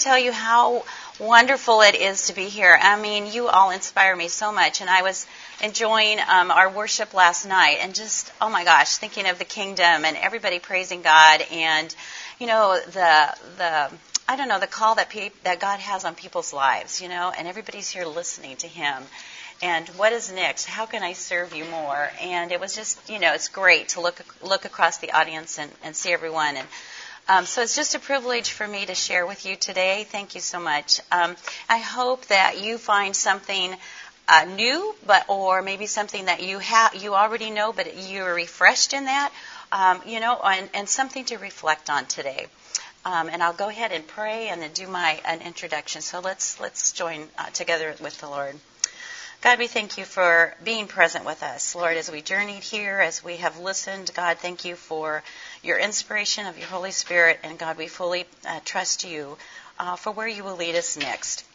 tell you how wonderful it is to be here. I mean, you all inspire me so much, and I was enjoying um, our worship last night, and just oh my gosh, thinking of the kingdom and everybody praising God, and you know the the I don't know the call that pe- that God has on people's lives, you know, and everybody's here listening to Him. And what is next? How can I serve you more? And it was just, you know, it's great to look look across the audience and, and see everyone and um, so it's just a privilege for me to share with you today. Thank you so much. Um, I hope that you find something uh, new, but or maybe something that you have you already know, but you're refreshed in that. Um, you know, and, and, something to reflect on today. Um, and I'll go ahead and pray and then do my an introduction. So let's let's join uh, together with the Lord. God, we thank you for being present with us, Lord, as we journeyed here, as we have listened. God, thank you for your inspiration of your Holy Spirit. And God, we fully uh, trust you uh, for where you will lead us next.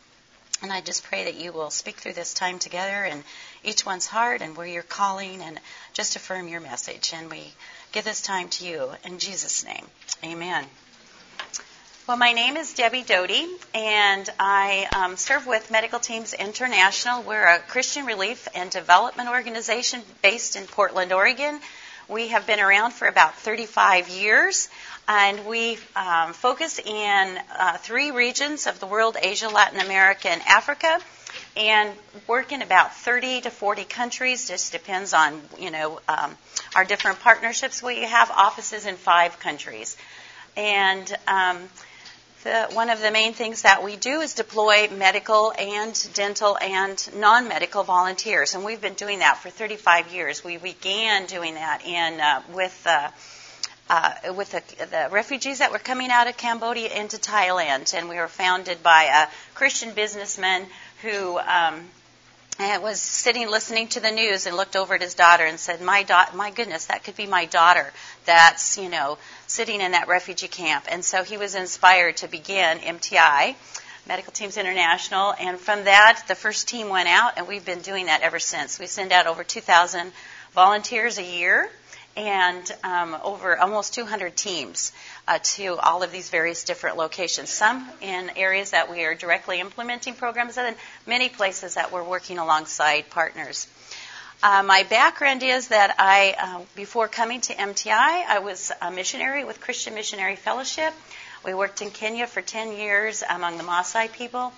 And I just pray that you will speak through this time together in each one's heart and where you're calling and just affirm your message. And we give this time to you in Jesus' name. Amen. Well, my name is Debbie Doty, and I um, serve with Medical Teams International. We're a Christian relief and development organization based in Portland, Oregon. We have been around for about 35 years, and we um, focus in uh, three regions of the world Asia, Latin America, and Africa. And work in about 30 to 40 countries. Just depends on you know um, our different partnerships. We have offices in five countries, and um, the, one of the main things that we do is deploy medical and dental and non-medical volunteers, and we've been doing that for 35 years. We began doing that in uh, with uh, uh, with the, the, refugees that were coming out of Cambodia into Thailand, and we were founded by a Christian businessman who. Um, was sitting listening to the news and looked over at his daughter and said, "My da- my goodness, that could be my daughter. That's you know sitting in that refugee camp. And so he was inspired to begin MTI, Medical Teams International. And from that, the first team went out, and we've been doing that ever since. We send out over 2,000 volunteers a year and um, over almost 200 teams uh, to all of these various different locations. Some in areas that we are directly implementing programs, and many places that we're working alongside partners. Uh, my background is that I, uh, before coming to MTI, I was a missionary with Christian Missionary Fellowship. We worked in Kenya for 10 years among the Maasai people,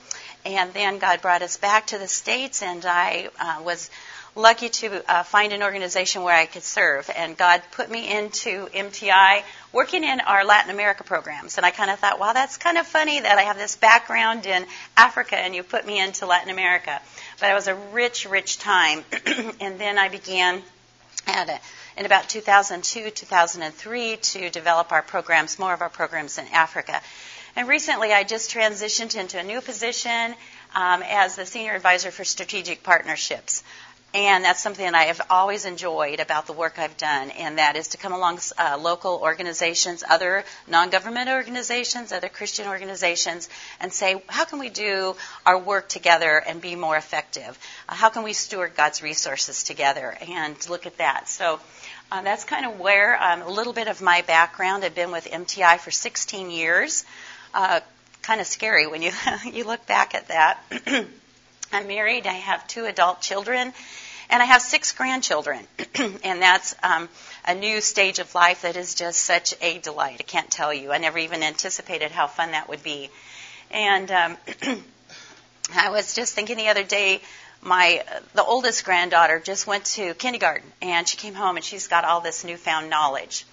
and then God brought us back to the States, and I uh, was lucky to uh, find an organization where I could serve. And God put me into MTI working in our Latin America programs. And I kind of thought, wow, that's kind of funny that I have this background in Africa and you put me into Latin America. But it was a rich, rich time. and then I began at a, in about 2002, 2003 to develop our programs, more of our programs in Africa. And recently I just transitioned into a new position um, as the Senior Advisor for Strategic Partnerships. And that's something that I have always enjoyed about the work I've done, and that is to come along uh, local organizations, other non government organizations, other Christian organizations, and say, how can we do our work together and be more effective? Uh, how can we steward God's resources together? And look at that. So uh, that's kind of where um, a little bit of my background. I've been with MTI for 16 years. Uh, kind of scary when you you look back at that. I'm married. I have two adult children, and I have six grandchildren. and that's um, a new stage of life that is just such a delight. I can't tell you. I never even anticipated how fun that would be. And um, I was just thinking the other day. My the oldest granddaughter just went to kindergarten, and she came home and she's got all this newfound knowledge.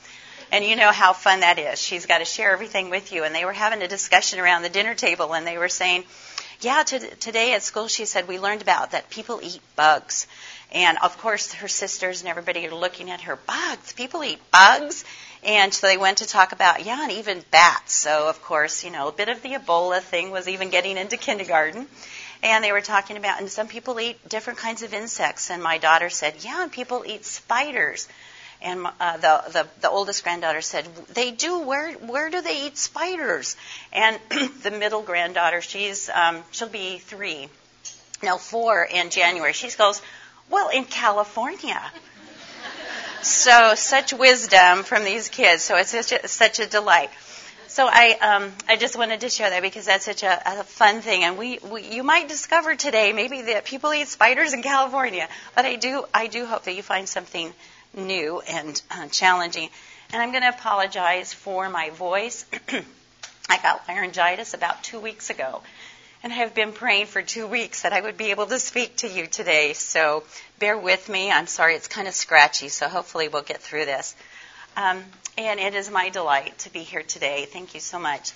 And you know how fun that is. She's got to share everything with you. And they were having a discussion around the dinner table, and they were saying, yeah, to, today at school she said we learned about that people eat bugs. And of course her sisters and everybody are looking at her, bugs, people eat bugs. And so they went to talk about, yeah, and even bats. So of course, you know, a bit of the Ebola thing was even getting into kindergarten. And they were talking about, and some people eat different kinds of insects. And my daughter said, yeah, and people eat spiders. And uh, the, the the oldest granddaughter said, "They do. Where where do they eat spiders?" And the middle granddaughter, she's um, she'll be three, no four in January. She goes, "Well, in California." so such wisdom from these kids. So it's such a, such a delight. So I, um, I just wanted to share that because that's such a, a fun thing, and we, we, you might discover today maybe that people eat spiders in California, but I do, I do hope that you find something new and uh, challenging. And I'm going to apologize for my voice. I got laryngitis about two weeks ago, and I have been praying for two weeks that I would be able to speak to you today. So bear with me. I'm sorry, it's kind of scratchy, so hopefully we'll get through this. Um, and it is my delight to be here today. Thank you so much.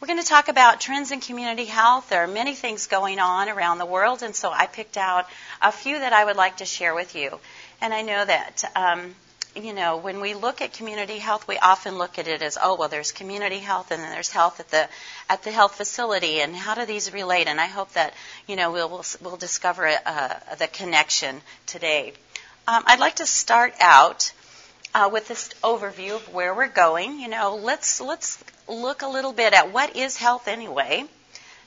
We're going to talk about trends in community health. There are many things going on around the world, and so I picked out a few that I would like to share with you. And I know that, um, you know, when we look at community health, we often look at it as, oh, well, there's community health, and then there's health at the at the health facility, and how do these relate? And I hope that, you know, we'll we'll, we'll discover uh, the connection today. Um, I'd like to start out uh, with this overview of where we're going. You know, let's let's look a little bit at what is health anyway.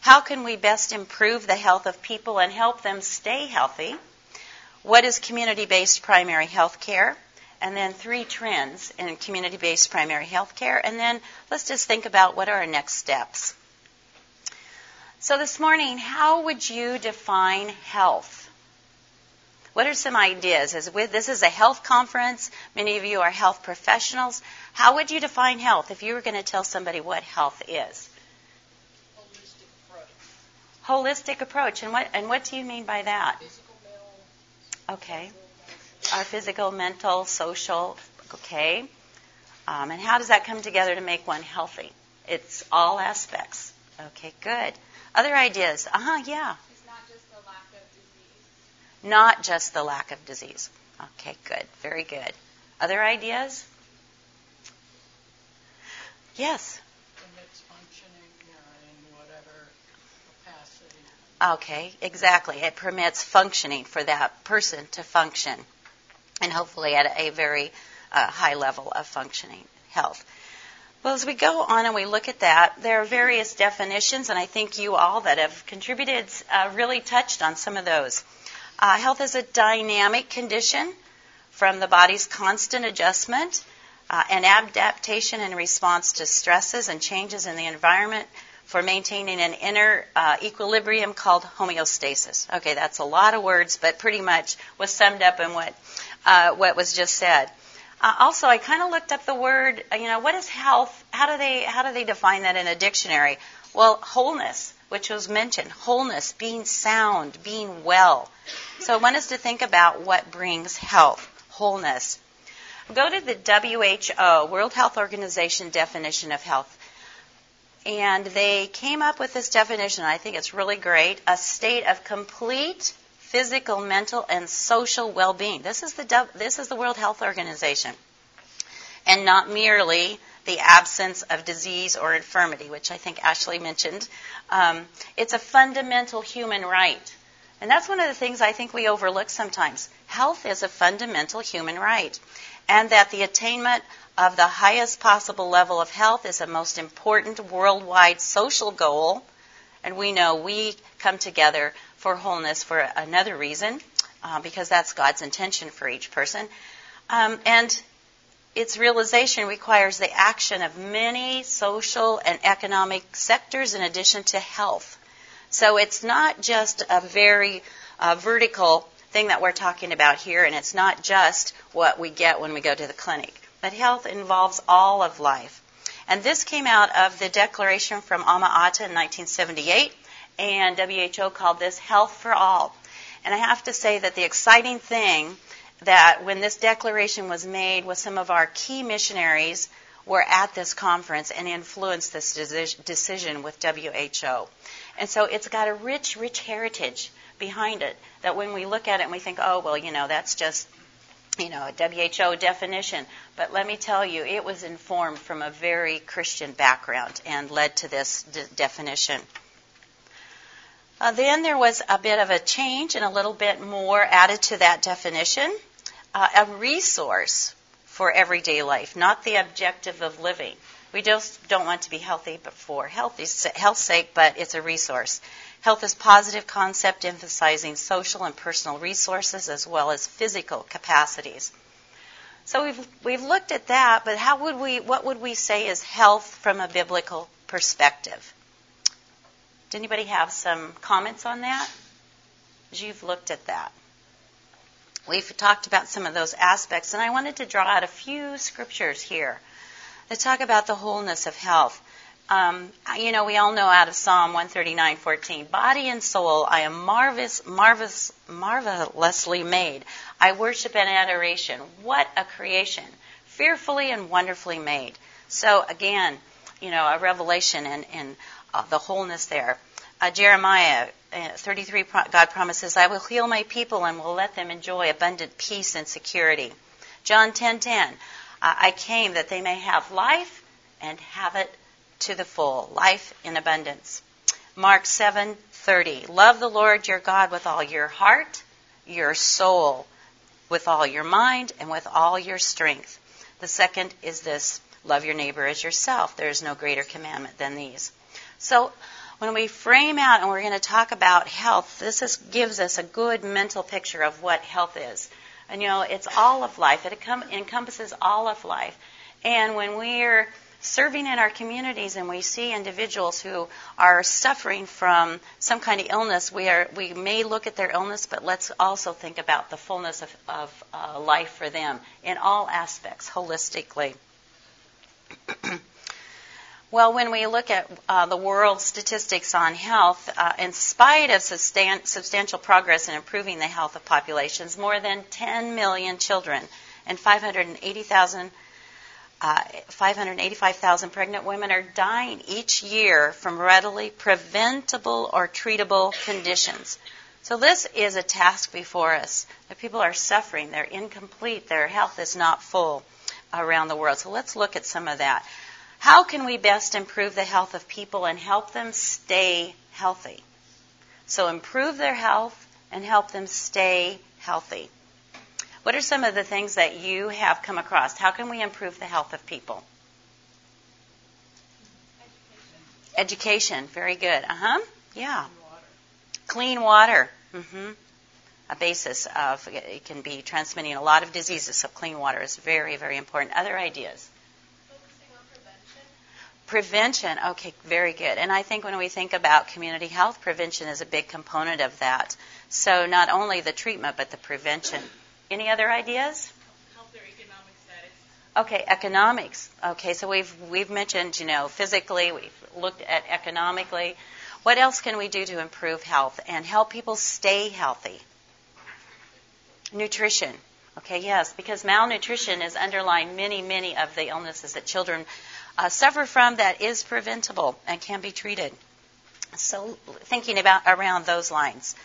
How can we best improve the health of people and help them stay healthy? What is community-based primary health care? And then three trends in community-based primary health care. And then let's just think about what are our next steps. So this morning, how would you define health? What are some ideas? As with, this is a health conference. Many of you are health professionals. How would you define health if you were going to tell somebody what health is? Holistic approach. Holistic approach. And what, and what do you mean by that? Physical, mental, Okay. Our physical, mental, social. Okay. Um, and how does that come together to make one healthy? It's all aspects. Okay, good. Other ideas? Uh huh, yeah. It's not just the lack of disease. Not just the lack of disease. Okay, good. Very good. Other ideas? Yes. Permits functioning in whatever capacity. Okay, exactly. It permits functioning for that person to function, and hopefully at a very uh, high level of functioning health. Well, as we go on and we look at that, there are various definitions, and I think you all that have contributed uh, really touched on some of those. Uh, health is a dynamic condition from the body's constant adjustment uh, and adaptation in response to stresses and changes in the environment for maintaining an inner uh, equilibrium called homeostasis. Okay, that's a lot of words, but pretty much was summed up in what uh, what was just said. Uh, also, I kind of looked up the word. Uh, you know, what is health? How do they how do they define that in a dictionary? Well, wholeness which was mentioned wholeness, being sound, being well. So I want us to think about what brings health, wholeness. Go to the WHO, World Health Organization definition of health. And they came up with this definition. I think it's really great. A state of complete physical, mental, and social well-being. This is the this is the World Health Organization, and not merely the absence of disease or infirmity, which I think Ashley mentioned. Um, it's a fundamental human right. And that's one of the things I think we overlook sometimes. Health is a fundamental human right. And that the attainment of the highest possible level of health is a most important worldwide social goal. And we know we come together for wholeness for another reason, uh, because that's God's intention for each person. Um, and its realization requires the action of many social and economic sectors in addition to health. So it's not just a very uh, vertical thing that we're talking about here, and it's not just what we get when we go to the clinic. But health involves all of life. And this came out of the declaration from Alma Ata in 1978, and WHO called this Health for All. And I have to say that the exciting thing that when this declaration was made with some of our key missionaries were at this conference and influenced this decision with WHO. And so it's got a rich, rich heritage behind it that when we look at it and we think, oh, well, you know, that's just, you know, a WHO definition. But let me tell you, it was informed from a very Christian background and led to this de- definition. Uh, then there was a bit of a change and a little bit more added to that definition uh, a resource for everyday life, not the objective of living. We just don't want to be healthy but for healthy, health's sake, but it's a resource. Health is a positive concept emphasizing social and personal resources as well as physical capacities. So we've we've looked at that, but how would we what would we say is health from a biblical perspective? Does anybody have some comments on that? As you've looked at that. We've talked about some of those aspects, and I wanted to draw out a few scriptures here that talk about the wholeness of health. Um, you know, we all know out of Psalm 139:14, "Body and soul, I am marvelous, marvelous, marvelously made. I worship in adoration. What a creation! Fearfully and wonderfully made." So again, you know, a revelation and, uh, the wholeness there. Uh, Jeremiah uh, 33, God promises, "I will heal my people and will let them enjoy abundant peace and security." John 10:10, "I came that they may have life and have it to the full, life in abundance. Mark 7:30. Love the Lord your God with all your heart, your soul, with all your mind, and with all your strength. The second is this love your neighbor as yourself. There is no greater commandment than these. So, when we frame out and we're going to talk about health, this is, gives us a good mental picture of what health is. And you know, it's all of life. It encompasses all of life. And when we're serving in our communities and we see individuals who are suffering from some kind of illness, we, are, we may look at their illness, but let's also think about the fullness of, of uh, life for them in all aspects, holistically. well, when we look at uh, the world statistics on health, uh, in spite of substantial progress in improving the health of populations, more than 10 million children and 580,000 uh, 585,000 pregnant women are dying each year from readily preventable or treatable conditions. So this is a task before us. The people are suffering. They're incomplete. Their health is not full around the world. So let's look at some of that. How can we best improve the health of people and help them stay healthy? So improve their health and help them stay healthy. What are some of the things that you have come across? How can we improve the health of people? Education. Education. Very good. Uh huh. Yeah. Clean water. Mm-hmm. A basis of it can be transmitting a lot of diseases, so clean water is very, very important. Other ideas? Prevention. Prevention, okay, very good. And I think when we think about community health, prevention is a big component of that. So not only the treatment, but the prevention. Any other ideas? Health or economic status. Okay, economics. Okay, so we've we've mentioned, you know, physically, we've looked at economically. What else can we do to improve health and help people stay healthy? Nutrition. Okay, yes, because malnutrition is underlying many, many of the illnesses that children uh, suffer from that is preventable and can be treated. So thinking about around those lines.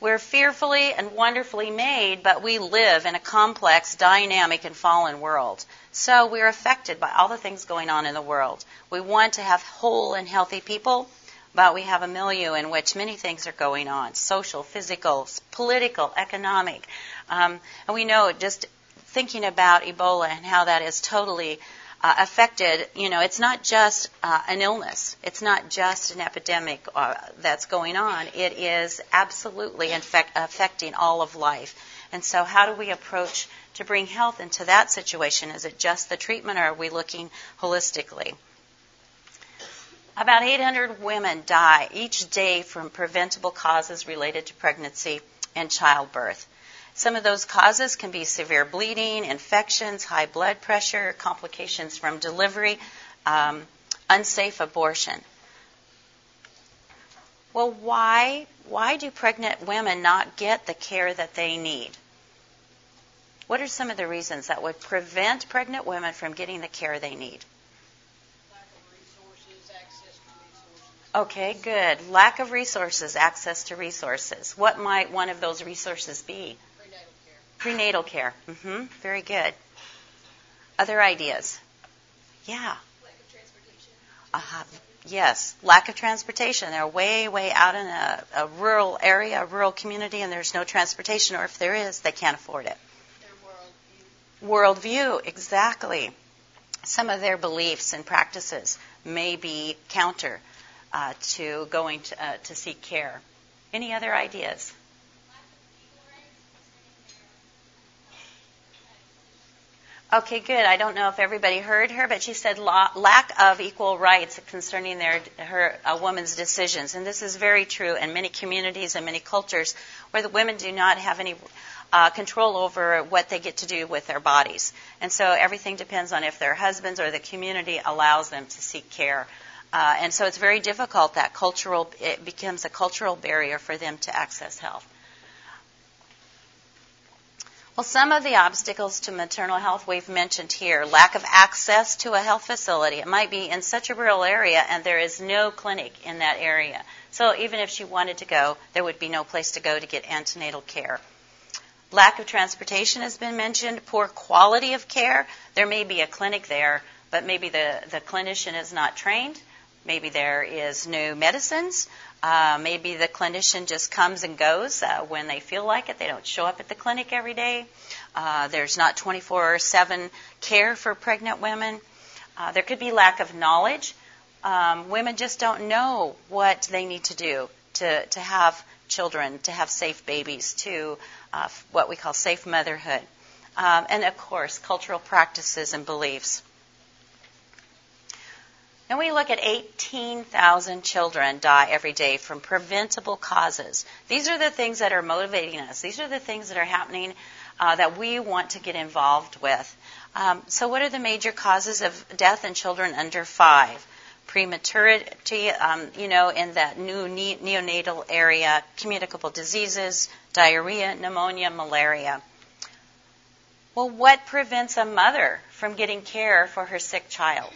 We're fearfully and wonderfully made, but we live in a complex, dynamic, and fallen world. So we're affected by all the things going on in the world. We want to have whole and healthy people, but we have a milieu in which many things are going on social, physical, political, economic. Um, and we know just thinking about Ebola and how that is totally uh, affected, you know, it's not just uh, an illness. It's not just an epidemic uh, that's going on. It is absolutely infect- affecting all of life. And so, how do we approach to bring health into that situation? Is it just the treatment, or are we looking holistically? About 800 women die each day from preventable causes related to pregnancy and childbirth. Some of those causes can be severe bleeding, infections, high blood pressure, complications from delivery, um, unsafe abortion. Well, why why do pregnant women not get the care that they need? What are some of the reasons that would prevent pregnant women from getting the care they need? Okay, good. Lack of resources, access to resources. What might one of those resources be? Prenatal care. Mm-hmm. Very good. Other ideas? Yeah. Lack of transportation. Uh-huh. Yes, lack of transportation. They're way, way out in a, a rural area, a rural community, and there's no transportation, or if there is, they can't afford it. Their worldview. Worldview, exactly. Some of their beliefs and practices may be counter uh, to going to, uh, to seek care. Any other ideas? Okay, good. I don't know if everybody heard her, but she said la- lack of equal rights concerning their her a woman's decisions, and this is very true in many communities and many cultures where the women do not have any uh, control over what they get to do with their bodies, and so everything depends on if their husbands or the community allows them to seek care. Uh, and so it's very difficult that cultural it becomes a cultural barrier for them to access health. Well, some of the obstacles to maternal health we've mentioned here lack of access to a health facility. It might be in such a rural area and there is no clinic in that area. So even if she wanted to go, there would be no place to go to get antenatal care. Lack of transportation has been mentioned. Poor quality of care. There may be a clinic there, but maybe the, the clinician is not trained. Maybe there is no medicines. Uh, maybe the clinician just comes and goes uh, when they feel like it. They don't show up at the clinic every day. Uh, there's not 24 7 care for pregnant women. Uh, there could be lack of knowledge. Um, women just don't know what they need to do to, to have children, to have safe babies, to uh, what we call safe motherhood. Um, and of course, cultural practices and beliefs. And we look at 18,000 children die every day from preventable causes. These are the things that are motivating us. These are the things that are happening uh, that we want to get involved with. Um, so, what are the major causes of death in children under five? Prematurity, um, you know, in that new ne- neonatal area, communicable diseases, diarrhea, pneumonia, malaria. Well, what prevents a mother from getting care for her sick child?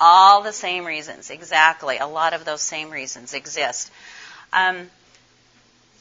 All the same reasons, exactly. A lot of those same reasons exist. Um,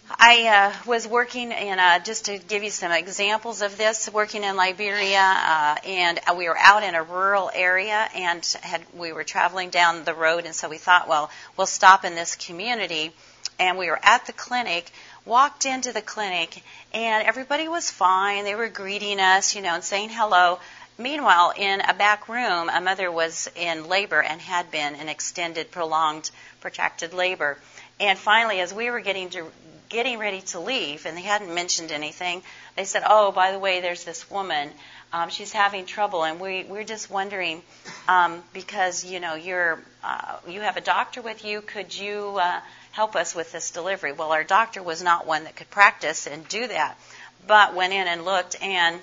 I uh, was working in, uh, just to give you some examples of this, working in Liberia, uh, and we were out in a rural area, and had we were traveling down the road, and so we thought, well, we'll stop in this community, and we were at the clinic, walked into the clinic, and everybody was fine. They were greeting us, you know, and saying hello. Meanwhile, in a back room, a mother was in labor and had been in extended, prolonged, protracted labor. And finally, as we were getting to, getting ready to leave, and they hadn't mentioned anything, they said, "Oh, by the way, there's this woman. Um, she's having trouble, and we we're just wondering um, because you know you're uh, you have a doctor with you. Could you uh, help us with this delivery?" Well, our doctor was not one that could practice and do that, but went in and looked, and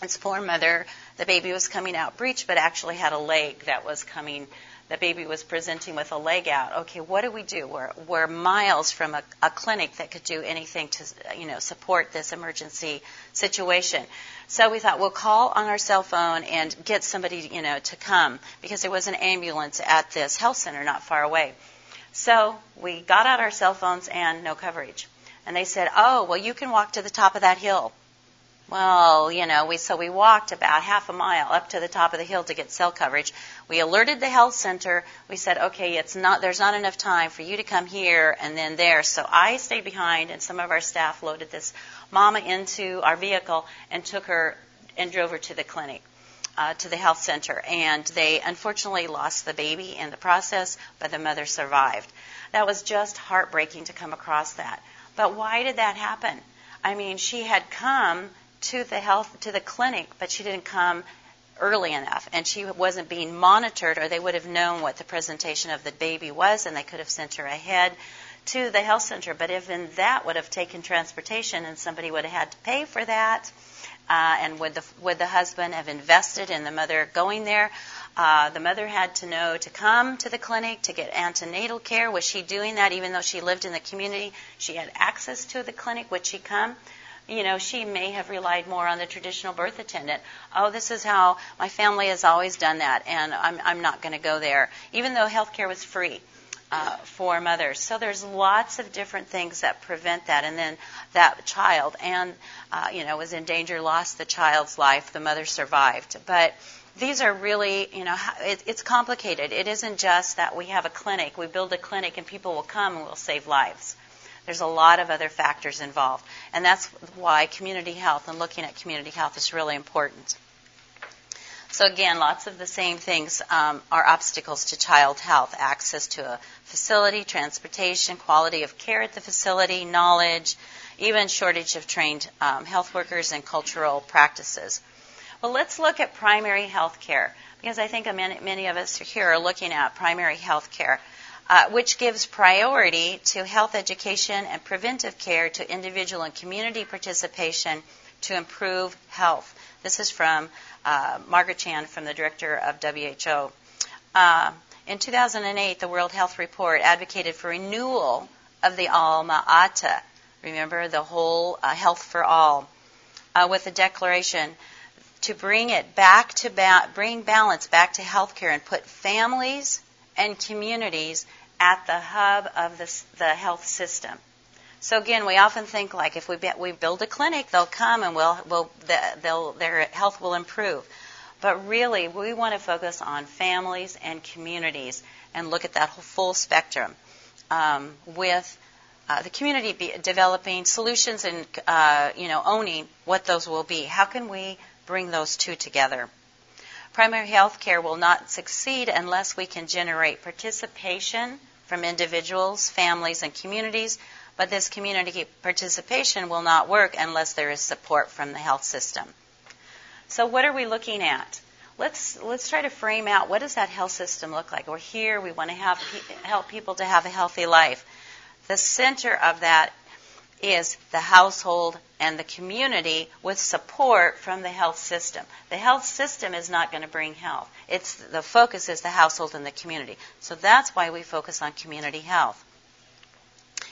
this poor mother the baby was coming out breech, but actually had a leg that was coming. The baby was presenting with a leg out. Okay, what do we do? We're, we're miles from a, a clinic that could do anything to, you know, support this emergency situation. So we thought we'll call on our cell phone and get somebody, you know, to come because there was an ambulance at this health center not far away. So we got out our cell phones and no coverage. And they said, "Oh, well, you can walk to the top of that hill." Well, you know, we so we walked about half a mile up to the top of the hill to get cell coverage. We alerted the health center. We said, "Okay, it's not there's not enough time for you to come here and then there." So I stayed behind and some of our staff loaded this mama into our vehicle and took her and drove her to the clinic. Uh, to the health center, and they unfortunately lost the baby in the process, but the mother survived. That was just heartbreaking to come across that. But why did that happen? I mean, she had come to the health to the clinic, but she didn't come early enough. And she wasn't being monitored or they would have known what the presentation of the baby was and they could have sent her ahead to the health center. But even that would have taken transportation and somebody would have had to pay for that. Uh, and would the would the husband have invested in the mother going there? Uh, the mother had to know to come to the clinic to get antenatal care. Was she doing that even though she lived in the community? She had access to the clinic. Would she come you know, she may have relied more on the traditional birth attendant. Oh, this is how my family has always done that, and I'm, I'm not going to go there, even though health care was free. Uh, for mothers. So there's lots of different things that prevent that. And then that child, and uh, you know, was in danger, lost the child's life. The mother survived. But these are really, you know, it, it's complicated. It isn't just that we have a clinic, we build a clinic, and people will come and we'll save lives. There's a lot of other factors involved. And that's why community health and looking at community health is really important. So, again, lots of the same things um, are obstacles to child health access to a facility, transportation, quality of care at the facility, knowledge, even shortage of trained um, health workers and cultural practices. Well, let's look at primary health care because I think many, many of us here are looking at primary health care. Uh, which gives priority to health education and preventive care to individual and community participation to improve health. This is from uh, Margaret Chan, from the director of WHO. Uh, in 2008, the World Health Report advocated for renewal of the Alma Ata. Remember the whole uh, health for all, uh, with a declaration to bring it back to ba- bring balance back to healthcare and put families and communities at the hub of the, the health system. So again, we often think like if we, be, we build a clinic, they'll come and we'll, we'll, they'll, their health will improve. But really, we want to focus on families and communities and look at that whole full spectrum um, with uh, the community developing solutions and uh, you know owning what those will be. How can we bring those two together? Primary health care will not succeed unless we can generate participation from individuals, families, and communities, but this community participation will not work unless there is support from the health system. So what are we looking at? Let's let's try to frame out what does that health system look like. We're here. We want to have help people to have a healthy life. The center of that is the household and the community with support from the health system. The health system is not going to bring health. It's the focus is the household and the community. So that's why we focus on community health.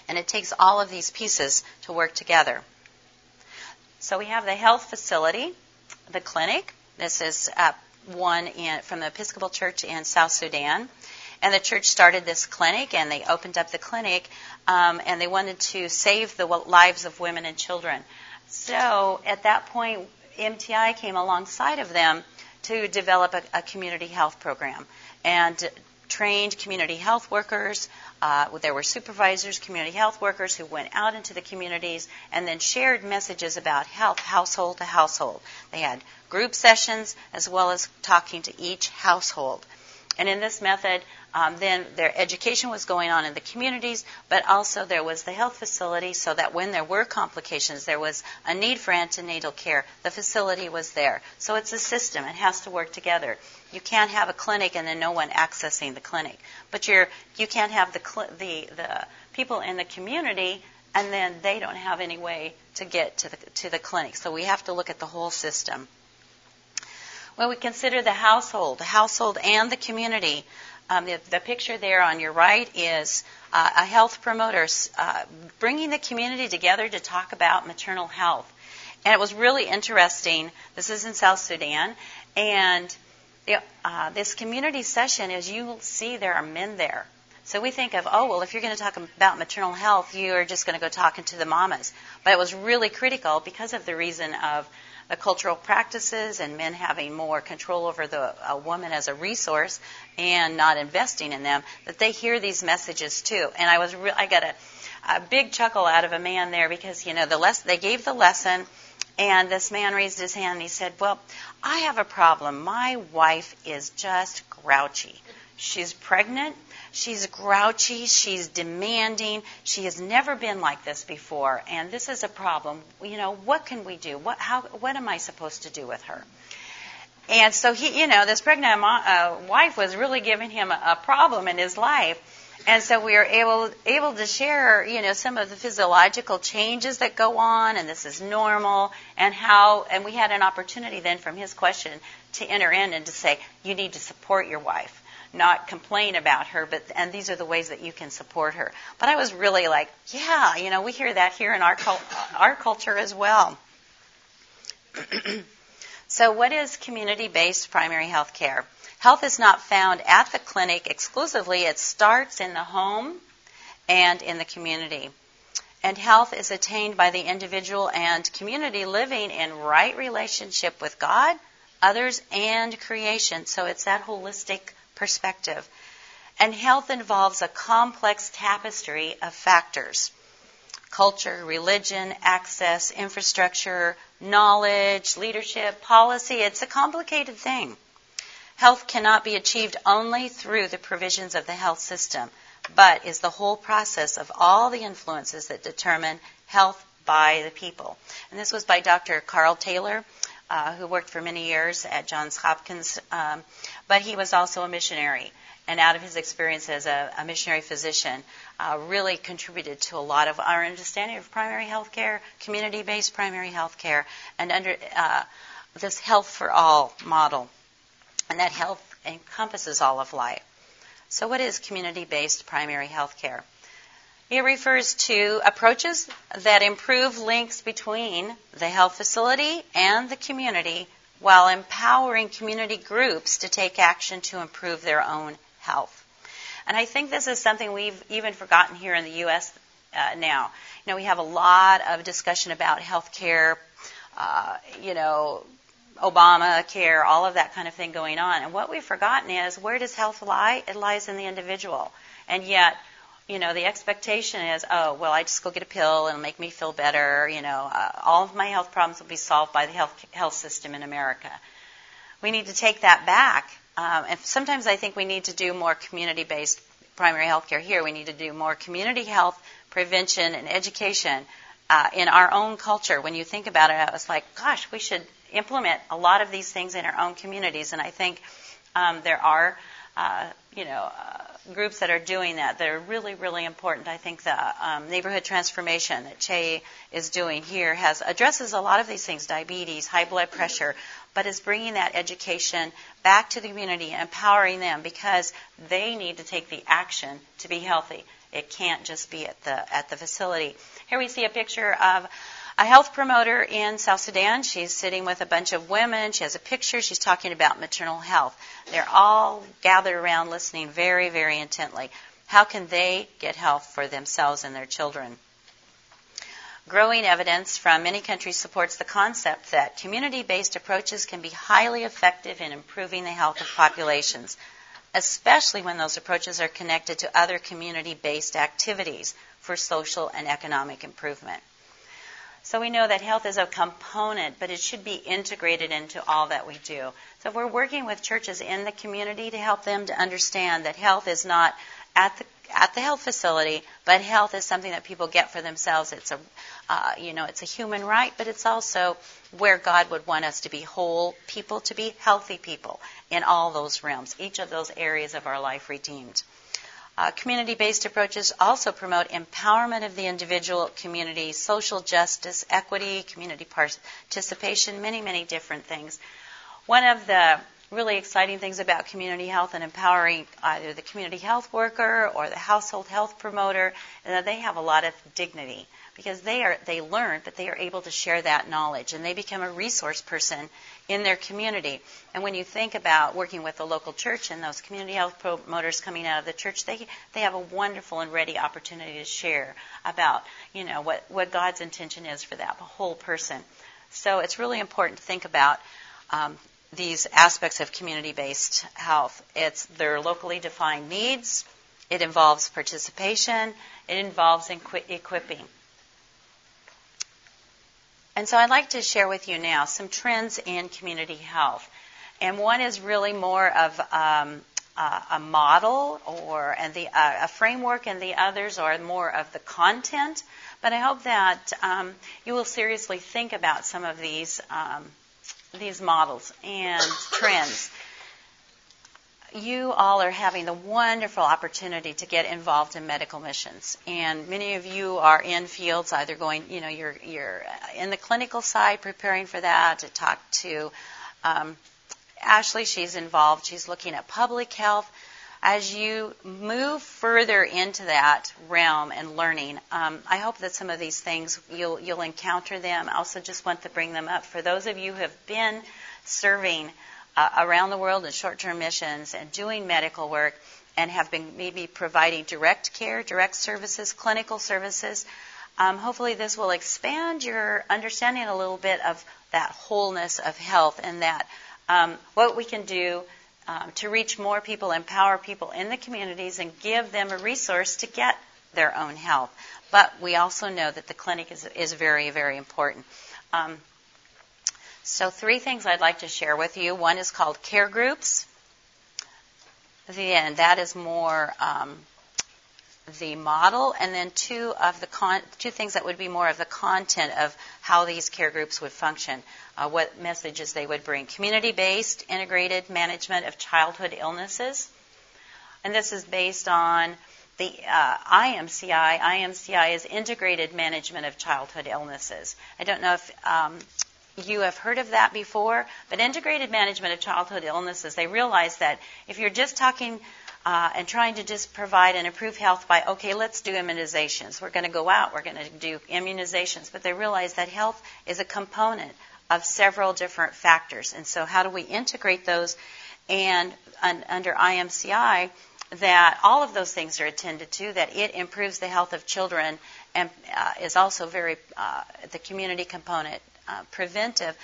And it takes all of these pieces to work together. So we have the health facility, the clinic. This is uh, one in, from the Episcopal Church in South Sudan. And the church started this clinic, and they opened up the clinic, um, and they wanted to save the lives of women and children. So at that point, MTI came alongside of them to develop a, a community health program and trained community health workers. Uh, there were supervisors, community health workers who went out into the communities and then shared messages about health, household to household. They had group sessions as well as talking to each household. And in this method, um, then their education was going on in the communities, but also there was the health facility so that when there were complications, there was a need for antenatal care, the facility was there. So it's a system, it has to work together. You can't have a clinic and then no one accessing the clinic. But you're, you can't have the, cl- the, the people in the community and then they don't have any way to get to the, to the clinic. So we have to look at the whole system. When we consider the household, the household and the community, um, the, the, picture there on your right is uh, a health promoter uh, bringing the community together to talk about maternal health. And it was really interesting. This is in South Sudan. And uh, this community session, as you will see, there are men there. So we think of, oh, well, if you're going to talk about maternal health, you're just going to go talking to the mamas. But it was really critical because of the reason of cultural practices and men having more control over the a woman as a resource and not investing in them that they hear these messages too. And I was re- I got a, a big chuckle out of a man there because you know the less they gave the lesson. And this man raised his hand and he said, Well, I have a problem. My wife is just grouchy. She's pregnant She's grouchy, she's demanding, she has never been like this before, and this is a problem. You know, what can we do? What, how, what am I supposed to do with her? And so he, you know, this pregnant uh, wife was really giving him a, a problem in his life. And so we are able able to share, you know, some of the physiological changes that go on, and this is normal, and how. And we had an opportunity then from his question to enter in and to say, you need to support your wife not complain about her, but and these are the ways that you can support her. But I was really like, yeah, you know, we hear that here in our our culture as well. so, what is community-based primary health care? Health is not found at the clinic exclusively. It starts in the home and in the community. And health is attained by the individual and community living in right relationship with God, others, and creation. So it's that holistic perspective. And health involves a complex tapestry of factors culture, religion, access, infrastructure, knowledge, leadership, policy. It's a complicated thing. Health cannot be achieved only through the provisions of the health system, but is the whole process of all the influences that determine health by the people. And this was by Dr. Carl Taylor, uh, who worked for many years at Johns Hopkins, um, but he was also a missionary. And out of his experience as a, a missionary physician, uh, really contributed to a lot of our understanding of primary health care, community based primary health care, and under uh, this health for all model. And that health encompasses all of life. So, what is community based primary health care? It refers to approaches that improve links between the health facility and the community while empowering community groups to take action to improve their own health. And I think this is something we've even forgotten here in the U.S. Uh, now. You know, we have a lot of discussion about health care, uh, you know, Obamacare, all of that kind of thing going on. And what we've forgotten is where does health lie? It lies in the individual. And yet, you know, the expectation is, oh, well, I just go get a pill and it'll make me feel better. You know, uh, all of my health problems will be solved by the health health system in America. We need to take that back. Um, and sometimes I think we need to do more community-based primary health care here. We need to do more community health prevention and education uh, in our own culture. When you think about it, it's like, gosh, we should implement a lot of these things in our own communities. And I think um, there are, uh, you know, uh, groups that are doing that that are really, really important. I think the um, neighborhood transformation that Che is doing here has addresses a lot of these things: diabetes, high blood pressure, but is bringing that education back to the community and empowering them because they need to take the action to be healthy. It can't just be at the at the facility. Here we see a picture of a health promoter in South Sudan. She's sitting with a bunch of women. She has a picture. She's talking about maternal health. They're all gathered around listening very, very intently. How can they get health for themselves and their children? Growing evidence from many countries supports the concept that community based approaches can be highly effective in improving the health of populations, especially when those approaches are connected to other community based activities for social and economic improvement. So we know that health is a component, but it should be integrated into all that we do. So we're working with churches in the community to help them to understand that health is not at the at the health facility, but health is something that people get for themselves. It's a, uh, you know, it's a human right, but it's also where God would want us to be whole people, to be healthy people in all those realms, each of those areas of our life redeemed. Uh, community based approaches also promote empowerment of the individual community, social justice, equity, community participation, many, many different things. One of the really exciting things about community health and empowering either the community health worker or the household health promoter is that they have a lot of dignity because they are they learn but they are able to share that knowledge and they become a resource person in their community. And when you think about working with the local church and those community health promoters coming out of the church, they they have a wonderful and ready opportunity to share about you know what what God's intention is for that whole person. So it's really important to think about. Um, these aspects of community-based health. It's their locally defined needs. It involves participation. It involves equipping. And so I'd like to share with you now some trends in community health. And one is really more of um, uh, a model or and the, uh, a framework, and the others are more of the content. But I hope that um, you will seriously think about some of these um, these models and trends you all are having the wonderful opportunity to get involved in medical missions. And many of you are in fields, either going, you know, you're, you're in the clinical side preparing for that, to talk to um, Ashley. She's involved, she's looking at public health. As you move further into that realm and learning, um, I hope that some of these things you'll, you'll encounter them. I also just want to bring them up. For those of you who have been serving, uh, around the world in short-term missions and doing medical work and have been maybe providing direct care, direct services, clinical services. Um, hopefully, this will expand your understanding a little bit of that wholeness of health and that um, what we can do um, to reach more people, empower people in the communities, and give them a resource to get their own health. But we also know that the clinic is, is very, very important. Um, so, three things I'd like to share with you. One is called care groups, then that is more um, the model, and then two of the con- two things that would be more of the content of how these care groups would function, uh, what messages they would bring. Community-based integrated management of childhood illnesses, and this is based on the uh, IMCI. IMCI is integrated management of childhood illnesses. I don't know if um, you have heard of that before, but integrated management of childhood illnesses. They realize that if you're just talking uh, and trying to just provide and improve health by, okay, let's do immunizations. We're going to go out, we're going to do immunizations. But they realize that health is a component of several different factors. And so, how do we integrate those? And un, under IMCI, that all of those things are attended to, that it improves the health of children and uh, is also very, uh, the community component, uh, preventive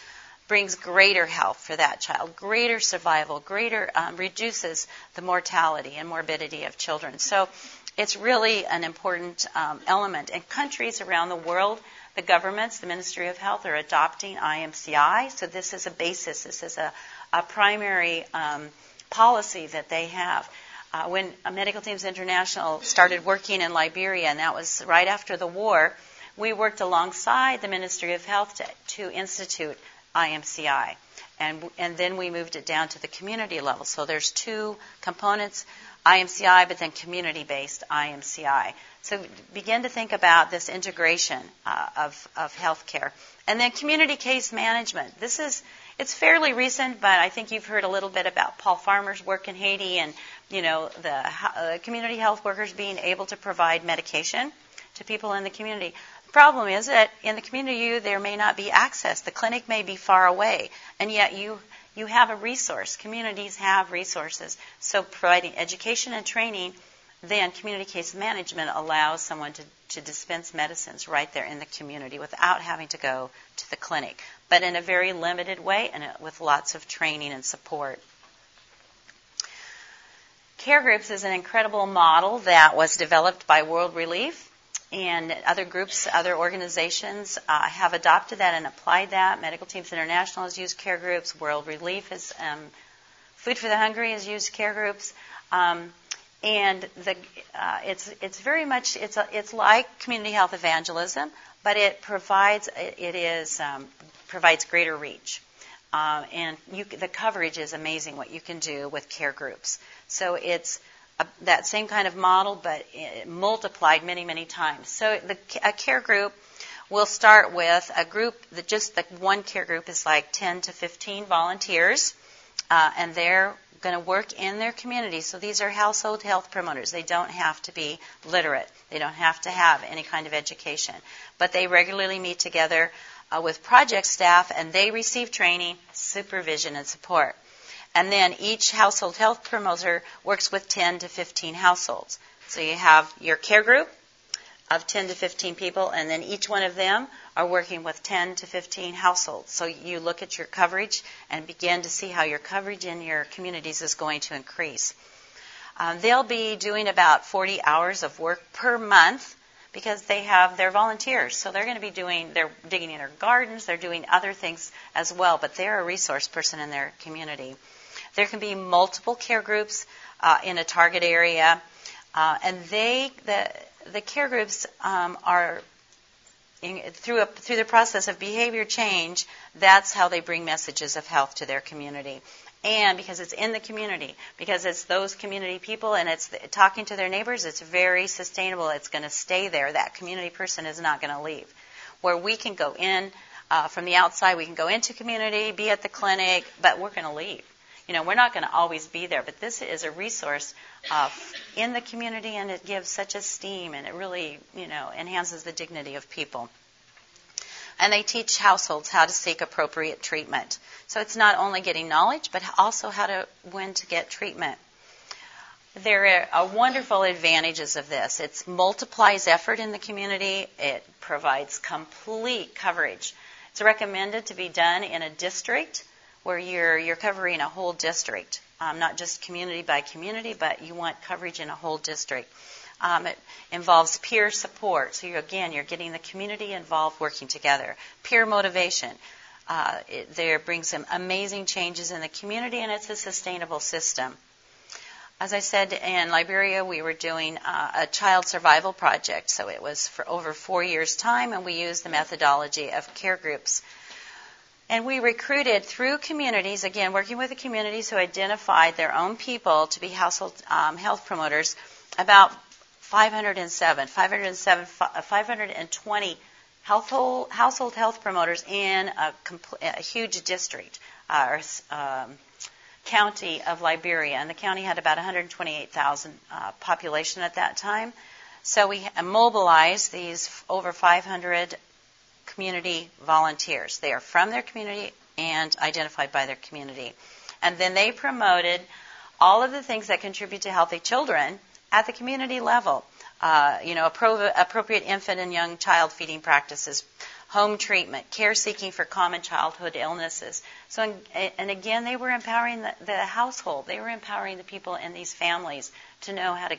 brings greater health for that child, greater survival, greater um, reduces the mortality and morbidity of children. So it's really an important um, element. And countries around the world, the governments, the Ministry of Health are adopting IMCI. So this is a basis. This is a, a primary um, policy that they have. Uh, when Medical Teams International started working in Liberia, and that was right after the war, we worked alongside the Ministry of Health to, to institute IMCI. And, and then we moved it down to the community level. So there's two components, IMCI, but then community-based IMCI. So begin to think about this integration uh, of, of healthcare. And then community case management. This is, it's fairly recent, but I think you've heard a little bit about Paul Farmer's work in Haiti and, you know, the uh, community health workers being able to provide medication to people in the community problem is that in the community you there may not be access. The clinic may be far away, and yet you you have a resource. Communities have resources. So providing education and training, then community case management allows someone to, to dispense medicines right there in the community without having to go to the clinic, but in a very limited way and uh, with lots of training and support. Care groups is an incredible model that was developed by World Relief and other groups, other organizations uh, have adopted that and applied that. Medical Teams International has used care groups. World Relief has, um, Food for the Hungry has used care groups. Um, and the, uh, it's it's very much it's a, it's like community health evangelism, but it provides it is um, provides greater reach, uh, and you, the coverage is amazing. What you can do with care groups, so it's that same kind of model, but multiplied many, many times. So the, a care group will start with a group that just the one care group is like 10 to 15 volunteers, uh, and they're going to work in their community. So these are household health promoters. They don't have to be literate. They don't have to have any kind of education, but they regularly meet together uh, with project staff, and they receive training, supervision, and support. And then each household health promoter works with 10 to 15 households. So you have your care group of 10 to 15 people, and then each one of them are working with 10 to 15 households. So you look at your coverage and begin to see how your coverage in your communities is going to increase. Um, they'll be doing about 40 hours of work per month because they have their volunteers. So they're going to be doing, they're digging in their gardens, they're doing other things as well, but they're a resource person in their community. There can be multiple care groups uh, in a target area, uh, and they the the care groups um, are in, through a, through the process of behavior change. That's how they bring messages of health to their community. And because it's in the community, because it's those community people and it's talking to their neighbors, it's very sustainable. It's going to stay there. That community person is not going to leave. Where we can go in uh, from the outside, we can go into community, be at the clinic, but we're going to leave you know, we're not going to always be there, but this is a resource uh, in the community, and it gives such esteem, and it really, you know, enhances the dignity of people. And they teach households how to seek appropriate treatment. So it's not only getting knowledge, but also how to when to get treatment. There are wonderful advantages of this. It multiplies effort in the community. It provides complete coverage. It's recommended to be done in a district where you're you're covering a whole district, um, not just community by community, but you want coverage in a whole district. Um, it involves peer support. So you, again, you're getting the community involved, working together. Peer motivation. Uh, it, there brings some amazing changes in the community, and it's a sustainable system. as I said, in Liberia, we were doing uh, a child survival project. So it was for over four years' time, and we used the methodology of care groups. And we recruited through communities, again, working with the communities who identified their own people to be household um, health promoters, about 507, 507, 520 household, household health promoters in a, compl- a huge district uh, or um, county of Liberia. And the county had about 128,000 uh, population at that time. So we mobilized these over 500 community volunteers. They are from their community and identified by their community. And then they promoted all of the things that contribute to healthy children at the community level. Uh, you know, appro- appropriate infant and young child feeding practices, home treatment, care seeking for common childhood illnesses. So, and again, they were empowering the, the household. They were empowering the people in these families to know how to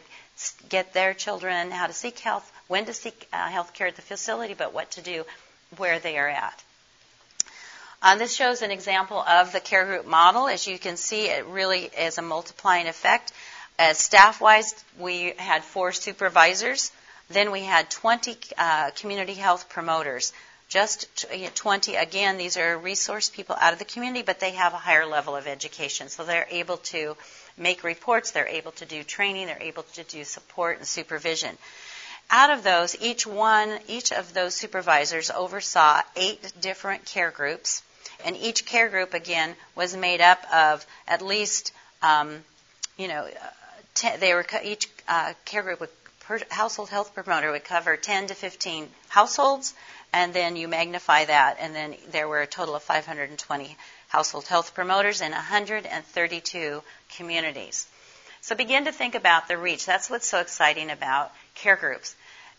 get their children, how to seek health, when to seek uh, health care at the facility, but what to do where they are at. Uh, this shows an example of the care group model. As you can see, it really is a multiplying effect. As staff-wise, we had four supervisors. Then we had 20 uh, community health promoters. Just 20. Again, these are resource people out of the community, but they have a higher level of education. So they're able to make reports, they're able to do training, they're able to do support and supervision. Out of those, each one, each of those supervisors oversaw eight different care groups, and each care group again was made up of at least, um, you know, ten, they were each uh, care group would per household health promoter would cover 10 to 15 households, and then you magnify that, and then there were a total of 520 household health promoters in 132 communities. So begin to think about the reach. That's what's so exciting about care groups.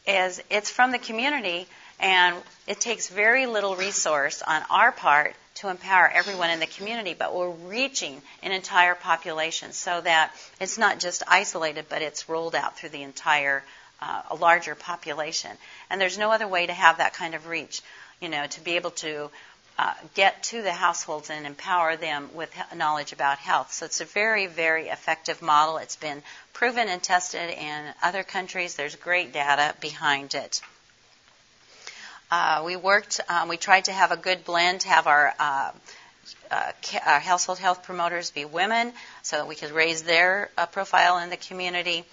Is it's from the community and it takes very little resource on our part to empower everyone in the community, but we're reaching an entire population so that it's not just isolated, but it's rolled out through the entire, uh, a larger population. And there's no other way to have that kind of reach, you know, to be able to uh, get to the households and empower them with knowledge about health. So it's a very, very effective model. It's been proven and tested in other countries. There's great data behind it. Uh, we worked, um, we tried to have a good blend, have our, uh, uh, our household health promoters be women so that we could raise their uh, profile in the community.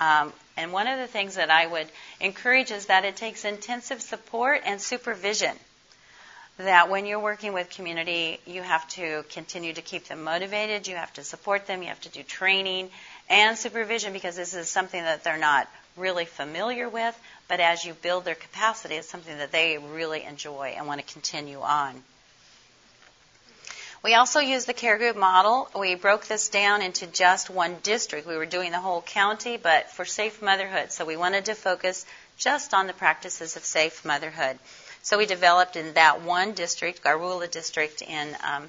Um, and one of the things that I would encourage is that it takes intensive support and supervision. That when you're working with community, you have to continue to keep them motivated, you have to support them, you have to do training and supervision because this is something that they're not really familiar with, but as you build their capacity, it's something that they really enjoy and want to continue on. We also used the care group model. We broke this down into just one district. We were doing the whole county, but for safe motherhood. So we wanted to focus just on the practices of safe motherhood. So we developed in that one district, Garwula district in um,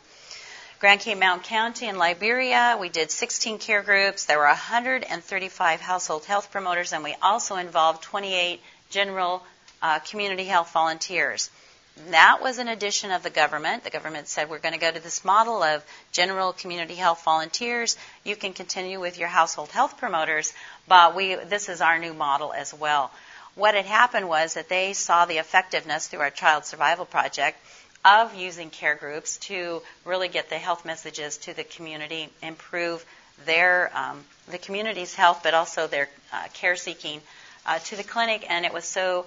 Grand Mountain County in Liberia. We did 16 care groups. There were 135 household health promoters, and we also involved 28 general uh, community health volunteers. That was an addition of the government. The government said we're going to go to this model of general community health volunteers. You can continue with your household health promoters, but we this is our new model as well. What had happened was that they saw the effectiveness through our child survival project of using care groups to really get the health messages to the community, improve their um, the community's health, but also their uh, care seeking uh, to the clinic. And it was so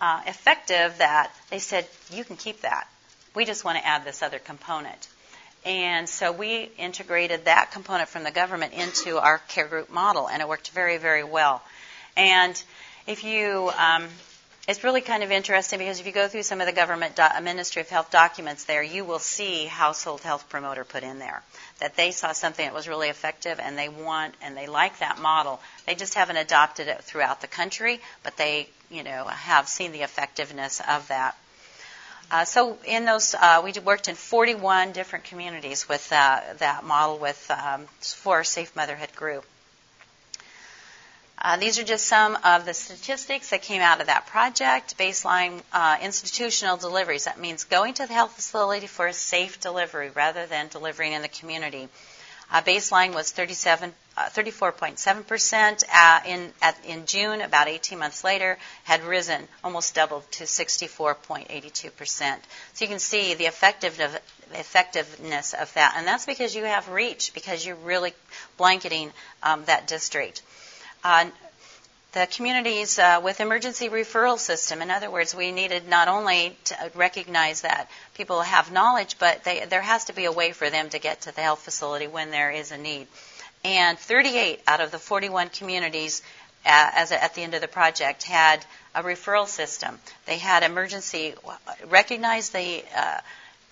uh, effective that they said, "You can keep that. We just want to add this other component." And so we integrated that component from the government into our care group model, and it worked very, very well. And if you um, it's really kind of interesting because if you go through some of the government do- Ministry of Health documents there, you will see household health promoter put in there. That they saw something that was really effective and they want and they like that model. They just haven't adopted it throughout the country, but they, you know, have seen the effectiveness of that. Uh, so in those, uh, we worked in 41 different communities with uh, that model with um, for Safe Motherhood Group. Uh, these are just some of the statistics that came out of that project. Baseline uh, institutional deliveries. That means going to the health facility for a safe delivery rather than delivering in the community. Uh, baseline was 37 uh, 34.7% uh, in, at, in June, about 18 months later, had risen, almost doubled to 64.82%. So you can see the effective, effectiveness of that. And that's because you have reach, because you're really blanketing um, that district. Uh, the communities uh, with emergency referral system. In other words, we needed not only to recognize that people have knowledge, but they, there has to be a way for them to get to the health facility when there is a need. And 38 out of the 41 communities uh, as a, at the end of the project had a referral system. They had emergency recognize the uh,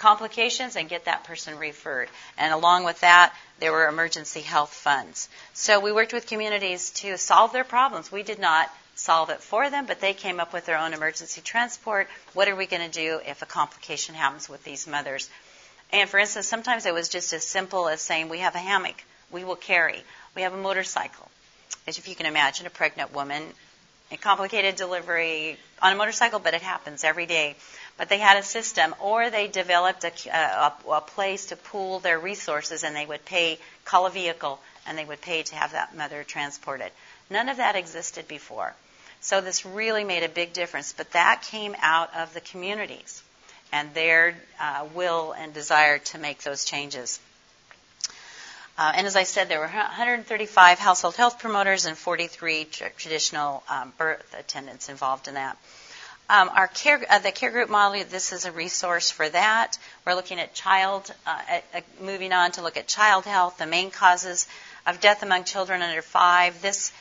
complications and get that person referred. And along with that, there were emergency health funds. So we worked with communities to solve their problems. We did not solve it for them, but they came up with their own emergency transport. What are we going to do if a complication happens with these mothers? And for instance, sometimes it was just as simple as saying, we have a hammock we will carry. We have a motorcycle. As if you can imagine, a pregnant woman, a complicated delivery on a motorcycle, but it happens every day. But they had a system, or they developed a, a, a place to pool their resources, and they would pay, call a vehicle, and they would pay to have that mother transported. None of that existed before. So this really made a big difference. But that came out of the communities and their uh, will and desire to make those changes. Uh, and as I said, there were 135 household health promoters and 43 tr- traditional um, birth attendants involved in that. Um, our care, uh, the care group model, this is a resource for that. We're looking at child, uh, at, at moving on to look at child health, the main causes of death among children under five. This,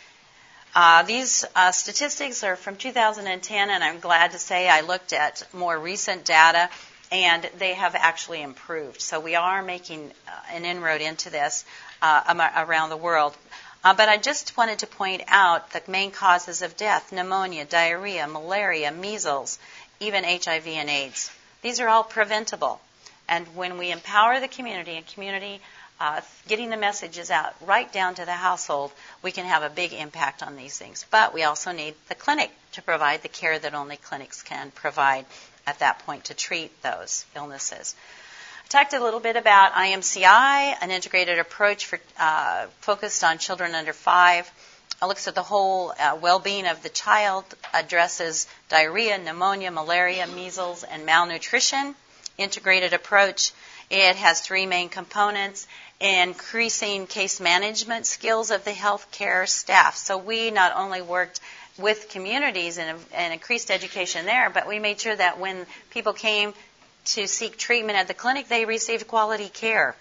uh, these uh, statistics are from 2010, and I'm glad to say I looked at more recent data and they have actually improved. So we are making uh, an inroad into this uh, around the world. Uh, but I just wanted to point out the main causes of death pneumonia, diarrhea, malaria, measles, even HIV and AIDS. These are all preventable. And when we empower the community and community uh, getting the messages out right down to the household, we can have a big impact on these things. But we also need the clinic to provide the care that only clinics can provide at that point to treat those illnesses. Talked a little bit about IMCI, an integrated approach for, uh, focused on children under five. It looks at the whole uh, well-being of the child, addresses diarrhea, pneumonia, malaria, measles, and malnutrition. Integrated approach. It has three main components increasing case management skills of the healthcare staff. So we not only worked with communities and, and increased education there, but we made sure that when people came to seek treatment at the clinic, they received quality care.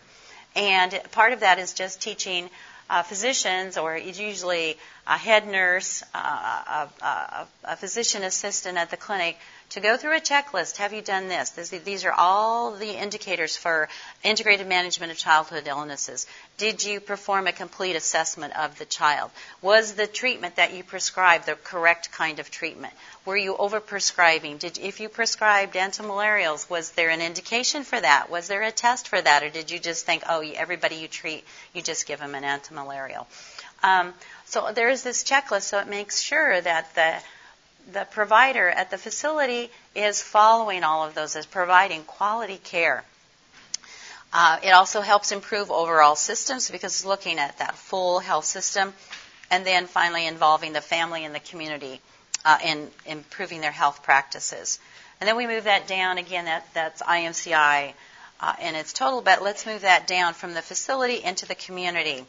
And part of that is just teaching uh, physicians, or usually a head nurse, uh, a, a, a, physician assistant at the clinic, to go through a checklist. Have you done this? this? These are all the indicators for integrated management of childhood illnesses. Did you perform a complete assessment of the child? Was the treatment that you prescribed the correct kind of treatment? Were you overprescribing? Did if you prescribed antimalarials, was there an indication for that? Was there a test for that, or did you just think, oh, everybody you treat, you just give them an antimalarial? Um, so there is this checklist, so it makes sure that the the provider at the facility is following all of those, is providing quality care. Uh, it also helps improve overall systems because it's looking at that full health system, and then finally involving the family and the community uh, in improving their health practices. And then we move that down again. That that's IMCI uh, in its total, but let's move that down from the facility into the community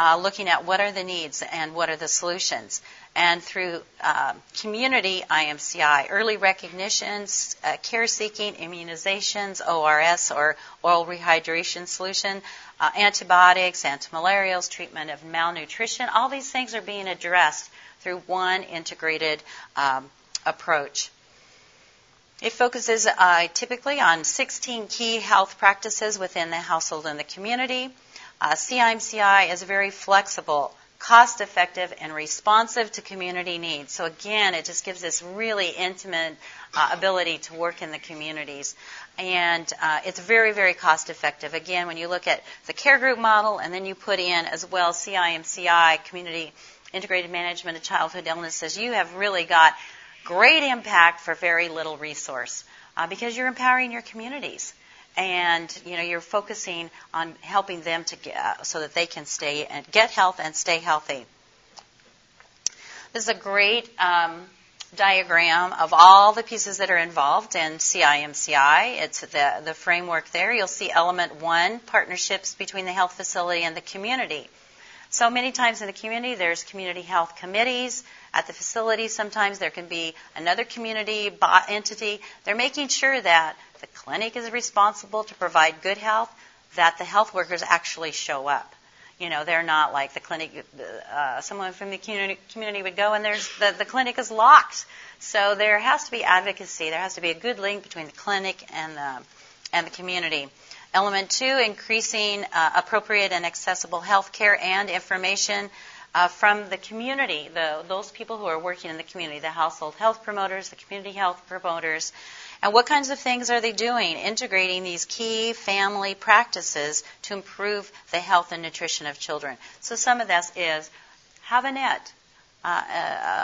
uh, looking at what are the needs and what are the solutions. And through uh, community IMCI, early recognitions, uh, care seeking, immunizations, ORS or oral rehydration solution, uh, antibiotics, antimalarials, treatment of malnutrition, all these things are being addressed through one integrated um, approach. It focuses uh, typically on 16 key health practices within the household and the community. Uh, CIMCI is very flexible, cost effective, and responsive to community needs. So, again, it just gives this really intimate uh, ability to work in the communities. And uh, it's very, very cost effective. Again, when you look at the care group model and then you put in as well CIMCI, Community Integrated Management of Childhood Illnesses, you have really got great impact for very little resource uh, because you're empowering your communities and you know you're focusing on helping them to get uh, so that they can stay and get health and stay healthy. This is a great um, diagram of all the pieces that are involved in CIMCI. It's the the framework there. You'll see element one: partnerships between the health facility and the community. So many times in the community, there's community health committees. At the facility, sometimes there can be another community entity. They're making sure that the clinic is responsible to provide good health, that the health workers actually show up. You know, they're not like the clinic, uh, someone from the community, community would go and there's, the, the clinic is locked. So there has to be advocacy. There has to be a good link between the clinic and the, and the community. Element two, increasing uh, appropriate and accessible health care and information uh, from the community, the, those people who are working in the community, the household health promoters, the community health promoters. And what kinds of things are they doing? Integrating these key family practices to improve the health and nutrition of children. So some of this is have a net, uh,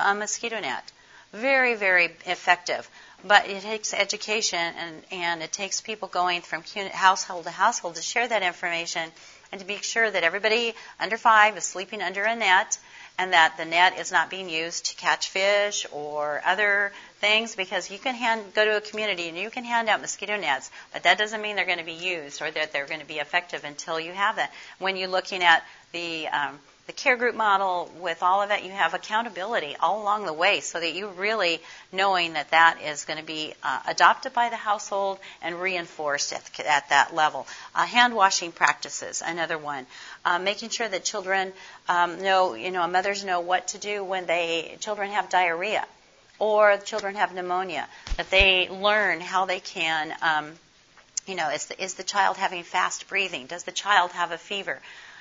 a, a mosquito net. Very, very effective. But it takes education and, and it takes people going from household to household to share that information and to make sure that everybody under five is sleeping under a net and that the net is not being used to catch fish or other things because you can hand, go to a community and you can hand out mosquito nets, but that doesn't mean they're going to be used or that they're going to be effective until you have that. When you're looking at the um, the care group model with all of that, you have accountability all along the way so that you really knowing that that is going to be uh, adopted by the household and reinforced at, at that level. Uh, hand washing practices, another one. Uh, making sure that children um, know, you know, mothers know what to do when they children have diarrhea or children have pneumonia, that they learn how they can. Um, you know, is the, is the child having fast breathing? Does the child have a fever?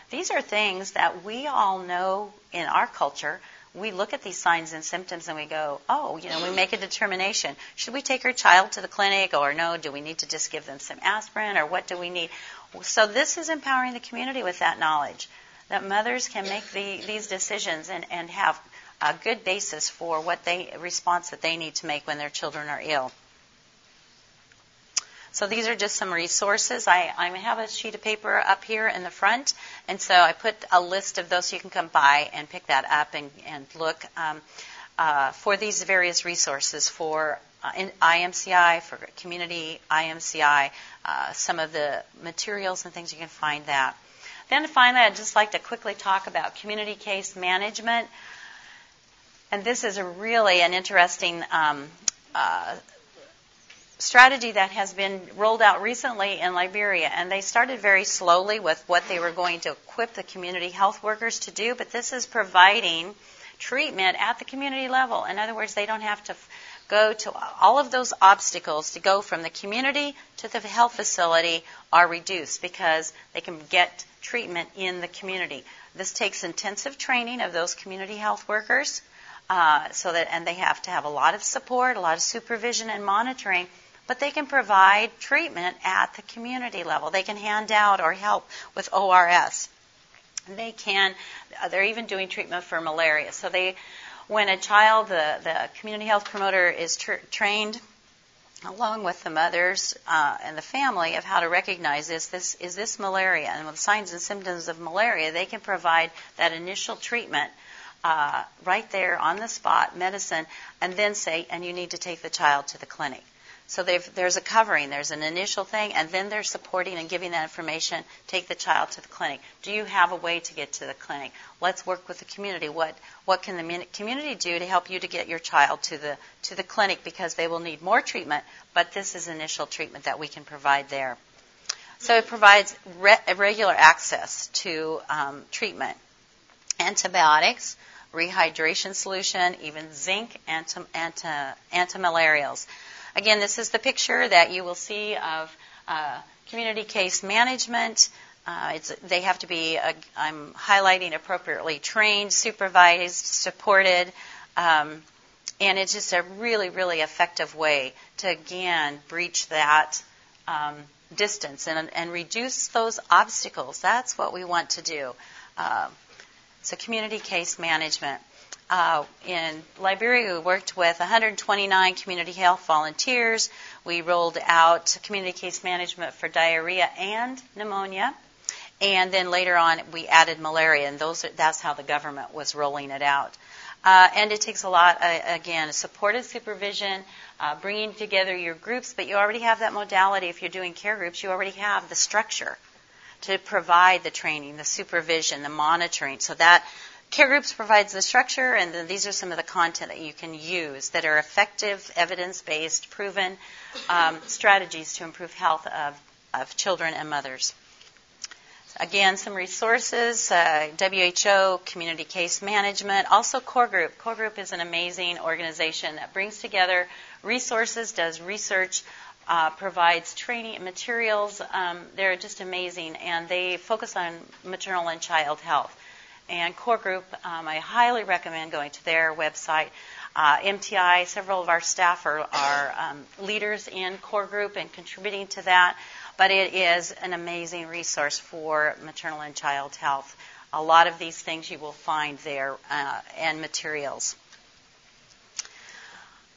These are things that we all know in our culture. We look at these signs and symptoms and we go, oh, you know, we make a determination. Should we take our child to the clinic or no? Do we need to just give them some aspirin or what do we need? So this is empowering the community with that knowledge that mothers can make the, these decisions and, and have a good basis for what they response that they need to make when their children are ill. So these are just some resources. I, I have a sheet of paper up here in the front, and so I put a list of those so you can come by and pick that up and, and look um, uh, for these various resources for uh, IMCI, for community IMCI, uh, some of the materials and things you can find that. Then finally, I'd just like to quickly talk about community case management. And this is really an interesting um, uh, strategy that has been rolled out recently in Liberia, and they started very slowly with what they were going to equip the community health workers to do, but this is providing treatment at the community level. In other words, they don't have to go to all of those obstacles to go from the community to the health facility are reduced because they can get treatment in the community. This takes intensive training of those community health workers. Uh, so that and they have to have a lot of support, a lot of supervision and monitoring but they can provide treatment at the community level. They can hand out or help with ORS. They can, uh, they're even doing treatment for malaria. So they, when a child, the, the community health promoter is tr- trained along with the mothers uh, and the family of how to recognize this, this is this malaria and with signs and symptoms of malaria, they can provide that initial treatment uh, right there on the spot, medicine, and then say, and you need to take the child to the clinic. So there's a covering, there's an initial thing, and then they're supporting and giving that information. Take the child to the clinic. Do you have a way to get to the clinic? Let's work with the community. What what can the community do to help you to get your child to the to the clinic because they will need more treatment, but this is initial treatment that we can provide there. So it provides re- regular access to um, treatment, antibiotics, rehydration solution, even zinc anti, anti, antimalarials. Again, this is the picture that you will see of uh, community case management. Uh, they have to be, uh, I'm highlighting appropriately trained, supervised, supported, um, and it's just a really, really effective way to again breach that um, distance and, and, reduce those obstacles. That's what we want to do. Uh, so, community case management. Uh, in Liberia, we worked with 129 community health volunteers. We rolled out community case management for diarrhea and pneumonia. And then later on, we added malaria, and those that's how the government was rolling it out. Uh, and it takes a lot, uh, again, supportive supervision, uh, bringing together your groups, but you already have that modality. If you're doing care groups, you already have the structure to provide the training, the supervision, the monitoring. So that care groups provides the structure, and then these are some of the content that you can use that are effective, evidence-based, proven um, strategies to improve health of, of children and mothers. Again, some resources, uh, WHO, community case management, also Core Group. Core Group is an amazing organization that brings together resources, does research, uh, provides training and materials. Um, they're just amazing, and they focus on maternal and child health. And Core Group, um, I highly recommend going to their website. Uh, MTI, several of our staff are, are um, leaders in Core Group and contributing to that but it is an amazing resource for maternal and child health. A lot of these things you will find there uh, and materials.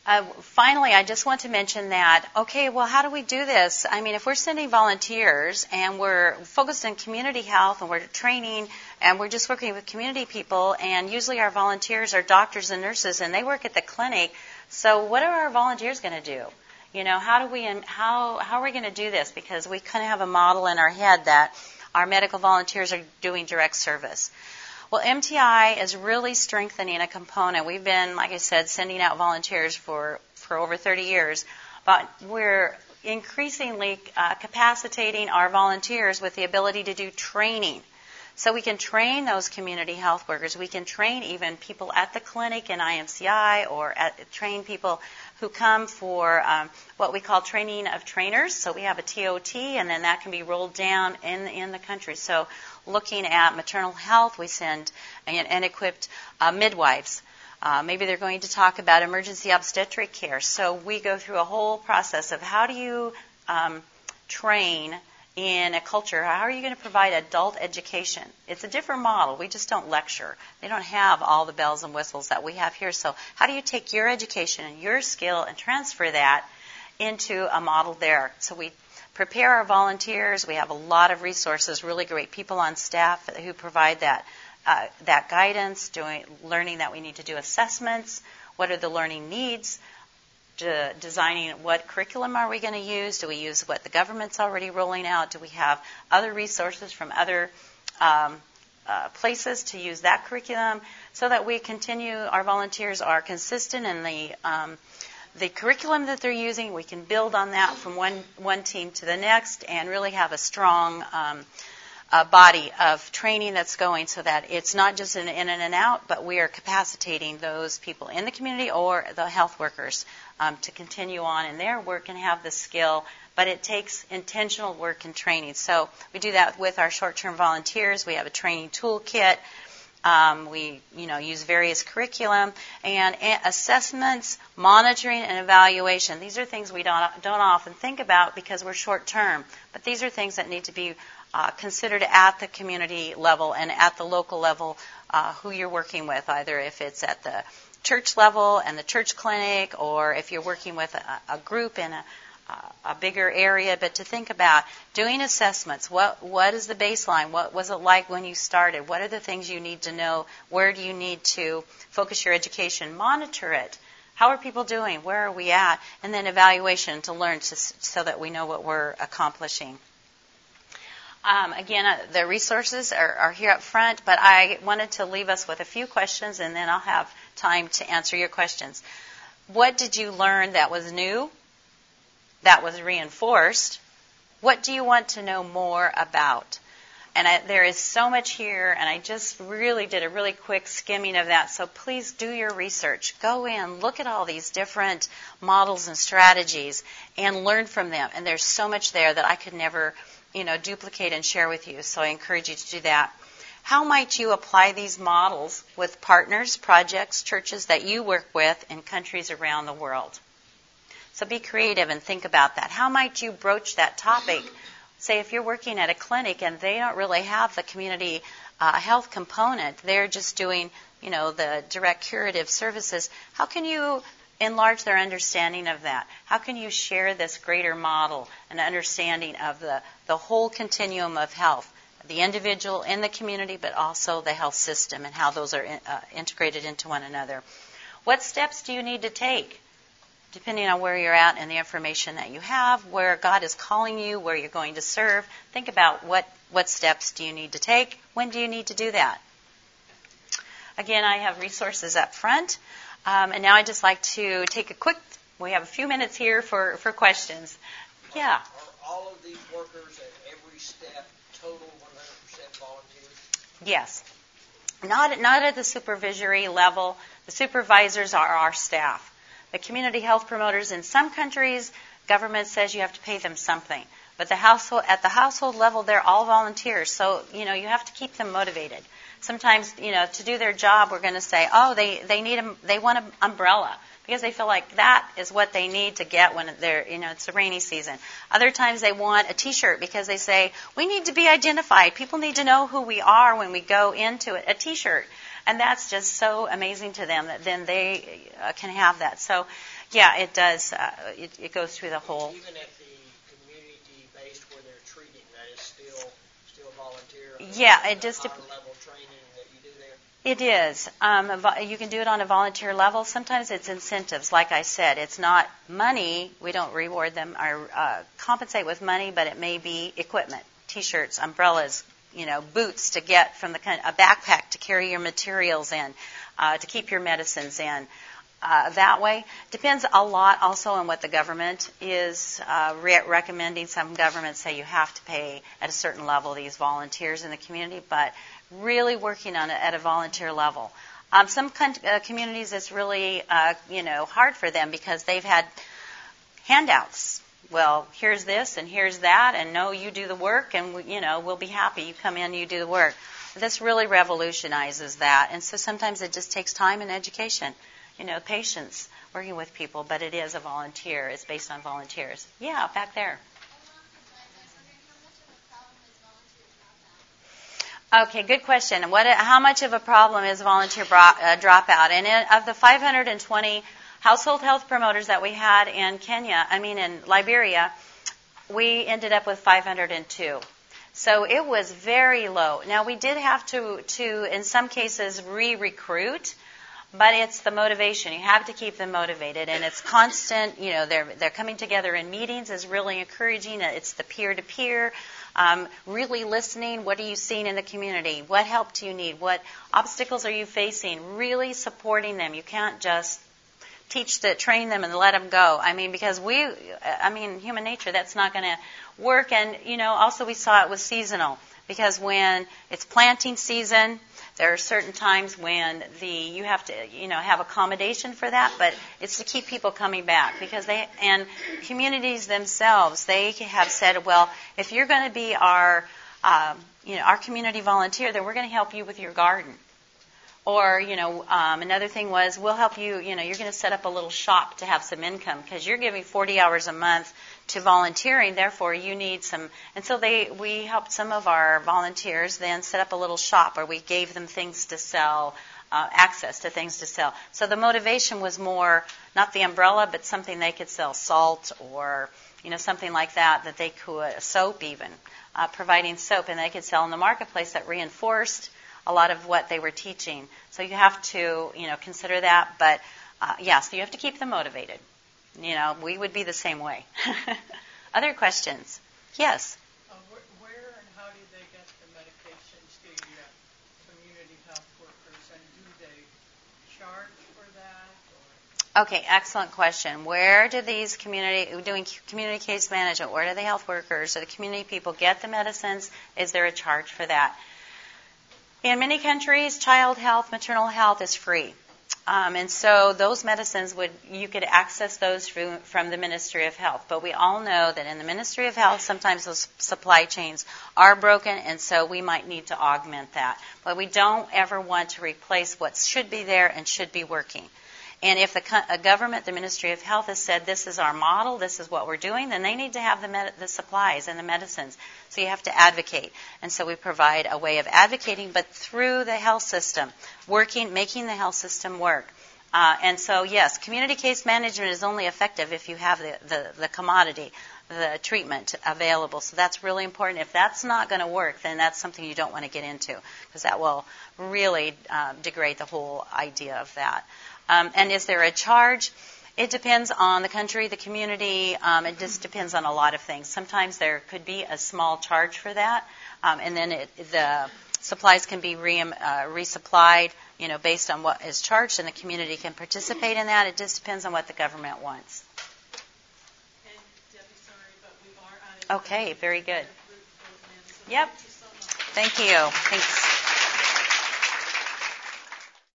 Uh, finally, I just want to mention that, okay, well, how do we do this? I mean, if we're sending volunteers and we're focused on community health and we're training and we're just working with community people, and usually our volunteers are doctors and nurses and they work at the clinic, so what are our volunteers going to do? You know, how do we how how are we going to do this? Because we kind of have a model in our head that our medical volunteers are doing direct service. Well, MTI is really strengthening a component. We've been, like I said, sending out volunteers for for over 30 years, but we're increasingly uh, capacitating our volunteers with the ability to do training. So we can train those community health workers. We can train even people at the clinic in IMCI or at, train people who come for um, what we call training of trainers. So we have a TOT, and then that can be rolled down in in the country. So looking at maternal health, we send and, and equipped uh, midwives. Uh, maybe they're going to talk about emergency obstetric care. So we go through a whole process of how do you um, train in a culture, how are you going to provide adult education? It's a different model. We just don't lecture. They don't have all the bells and whistles that we have here. So, how do you take your education and your skill and transfer that into a model there? So, we prepare our volunteers. We have a lot of resources, really great people on staff who provide that. Uh, that guidance, doing learning that we need to do assessments, what are the learning needs, de- designing what curriculum are we going to use? Do we use what the government's already rolling out? Do we have other resources from other um, uh, places to use that curriculum so that we continue, our volunteers are consistent in the um, the curriculum that they're using. We can build on that from one one team to the next and really have a strong um, uh, body of training that's going so that it's not just an in and out, but we are capacitating those people in the community or the health workers um, to continue on in their work and have the skill. But it takes intentional work and training. So we do that with our short-term volunteers. We have a training toolkit. Um, we, you know, use various curriculum and assessments, monitoring, and evaluation. These are things we don't don't often think about because we're short term, but these are things that need to be uh, considered at the community level and at the local level uh, who you're working with, either if it's at the church level and the church clinic, or if you're working with a, a group in a, a bigger area, but to think about doing assessments. What what is the baseline? What was it like when you started? What are the things you need to know? Where do you need to focus your education? Monitor it. How are people doing? Where are we at? And then evaluation to learn to, so that we know what we're accomplishing. Um, again, uh, the resources are, are, here up front, but I wanted to leave us with a few questions and then I'll have time to answer your questions. What did you learn that was new, that was reinforced? What do you want to know more about? And I, there is so much here, and I just really did a really quick skimming of that. So please do your research. Go in, look at all these different models and strategies, and learn from them. And there's so much there that I could never you know, duplicate and share with you. So I encourage you to do that. How might you apply these models with partners, projects, churches that you work with in countries around the world? So be creative and think about that. How might you broach that topic? Say if you're working at a clinic and they don't really have the community uh, health component. They're just doing, you know, the direct curative services. How can you enlarge their understanding of that? How can you share this greater model and understanding of the, the whole continuum of health? The individual in the community, but also the health system and how those are in, uh, integrated into one another. What steps do you need to take? Depending on where you're at and the information that you have, where God is calling you, where you're going to serve, think about what, what steps do you need to take? When do you need to do that? Again, I have resources up front. Um, and now I'd just like to take a quick, we have a few minutes here for, for questions. Yeah. Are all of these workers at every step total 100% volunteers? Yes. Not, not at the supervisory level. The supervisors are our staff. The community health promoters in some countries, government says you have to pay them something. But the household, at the household level, they're all volunteers. So, you know, you have to keep them motivated. Sometimes, you know, to do their job, we're going to say, oh, they, they need a, they want an umbrella because they feel like that is what they need to get when they're, you know, it's a rainy season. Other times they want a t-shirt because they say, we need to be identified. People need to know who we are when we go into it. A t-shirt. And that's just so amazing to them that then they uh, can have that. So, yeah, it does, uh, it, it goes through the whole. Even at the community based where they're treating, that is still still volunteer. Yeah, it just. Higher level training that you do there. It is. Um, you can do it on a volunteer level. Sometimes it's incentives. Like I said, it's not money. We don't reward them or uh, compensate with money, but it may be equipment, T-shirts, umbrellas, you know, boots to get from the a backpack to carry your materials in, uh, to keep your medicines in. Uh, that way depends a lot also on what the government is uh, re- recommending. Some governments say you have to pay at a certain level these volunteers in the community, but really working on it at a volunteer level. Um, some con- uh, communities it's really uh, you know hard for them because they've had handouts well, here's this and here's that, and no, you do the work, and we, you know we'll be happy. You come in, you do the work. This really revolutionizes that, and so sometimes it just takes time and education, you know, patience working with people. But it is a volunteer. It's based on volunteers. Yeah, back there. Okay, good question. What, how much of a problem is volunteer uh, dropout? And in, of the 520 household health promoters that we had in Kenya, I mean in Liberia, we ended up with 502. So it was very low. Now we did have to, to in some cases, re-recruit, but it's the motivation. You have to keep them motivated, and it's constant. You know, they're they're coming together in meetings is really encouraging. It's the peer-to-peer. Um, really listening. What are you seeing in the community? What help do you need? What obstacles are you facing? Really supporting them. You can't just teach the train them and let them go. I mean, because we, I mean, human nature, that's not going to work. And you know, also we saw it was seasonal because when it's planting season, there are certain times when the you have to you know have accommodation for that, but it's to keep people coming back because they and communities themselves they have said, well, if you're going to be our um, you know our community volunteer, then we're going to help you with your garden. Or, you know, um, another thing was, we'll help you, you know, you're going to set up a little shop to have some income because you're giving 40 hours a month to volunteering, therefore you need some. And so they, we helped some of our volunteers then set up a little shop where we gave them things to sell, uh, access to things to sell. So the motivation was more not the umbrella, but something they could sell, salt or, you know, something like that, that they could, soap even, uh, providing soap, and they could sell in the marketplace that reinforced a lot of what they were teaching. So you have to, you know, consider that. But uh, yeah, so you have to keep them motivated. You know, we would be the same way. Other questions? Yes. Uh, where, where and how do they get the medications, the uh, community health workers, and do they charge for that? Or? Okay, excellent question. Where do these community doing community case management? Where do the health workers or the community people get the medicines? Is there a charge for that? In many countries, child health, maternal health is free. Um, and so those medicines would you could access those from, from the Ministry of Health. But we all know that in the Ministry of Health, sometimes those supply chains are broken, and so we might need to augment that. But we don't ever want to replace what should be there and should be working. And if the a government, the Ministry of Health, has said this is our model, this is what we're doing, then they need to have the, med- the supplies and the medicines. So you have to advocate. And so we provide a way of advocating, but through the health system, working, making the health system work. Uh, and so, yes, community case management is only effective if you have the, the, the commodity, the treatment available. So that's really important. If that's not going to work, then that's something you don't want to get into because that will really uh, degrade the whole idea of that. Um, and is there a charge? It depends on the country, the community. Um, it just depends on a lot of things. Sometimes there could be a small charge for that, um, and then it, the supplies can be re, uh, resupplied, you know, based on what is charged, and the community can participate in that. It just depends on what the government wants. Okay, very good. Yep. Thank you. Thank you. Thanks.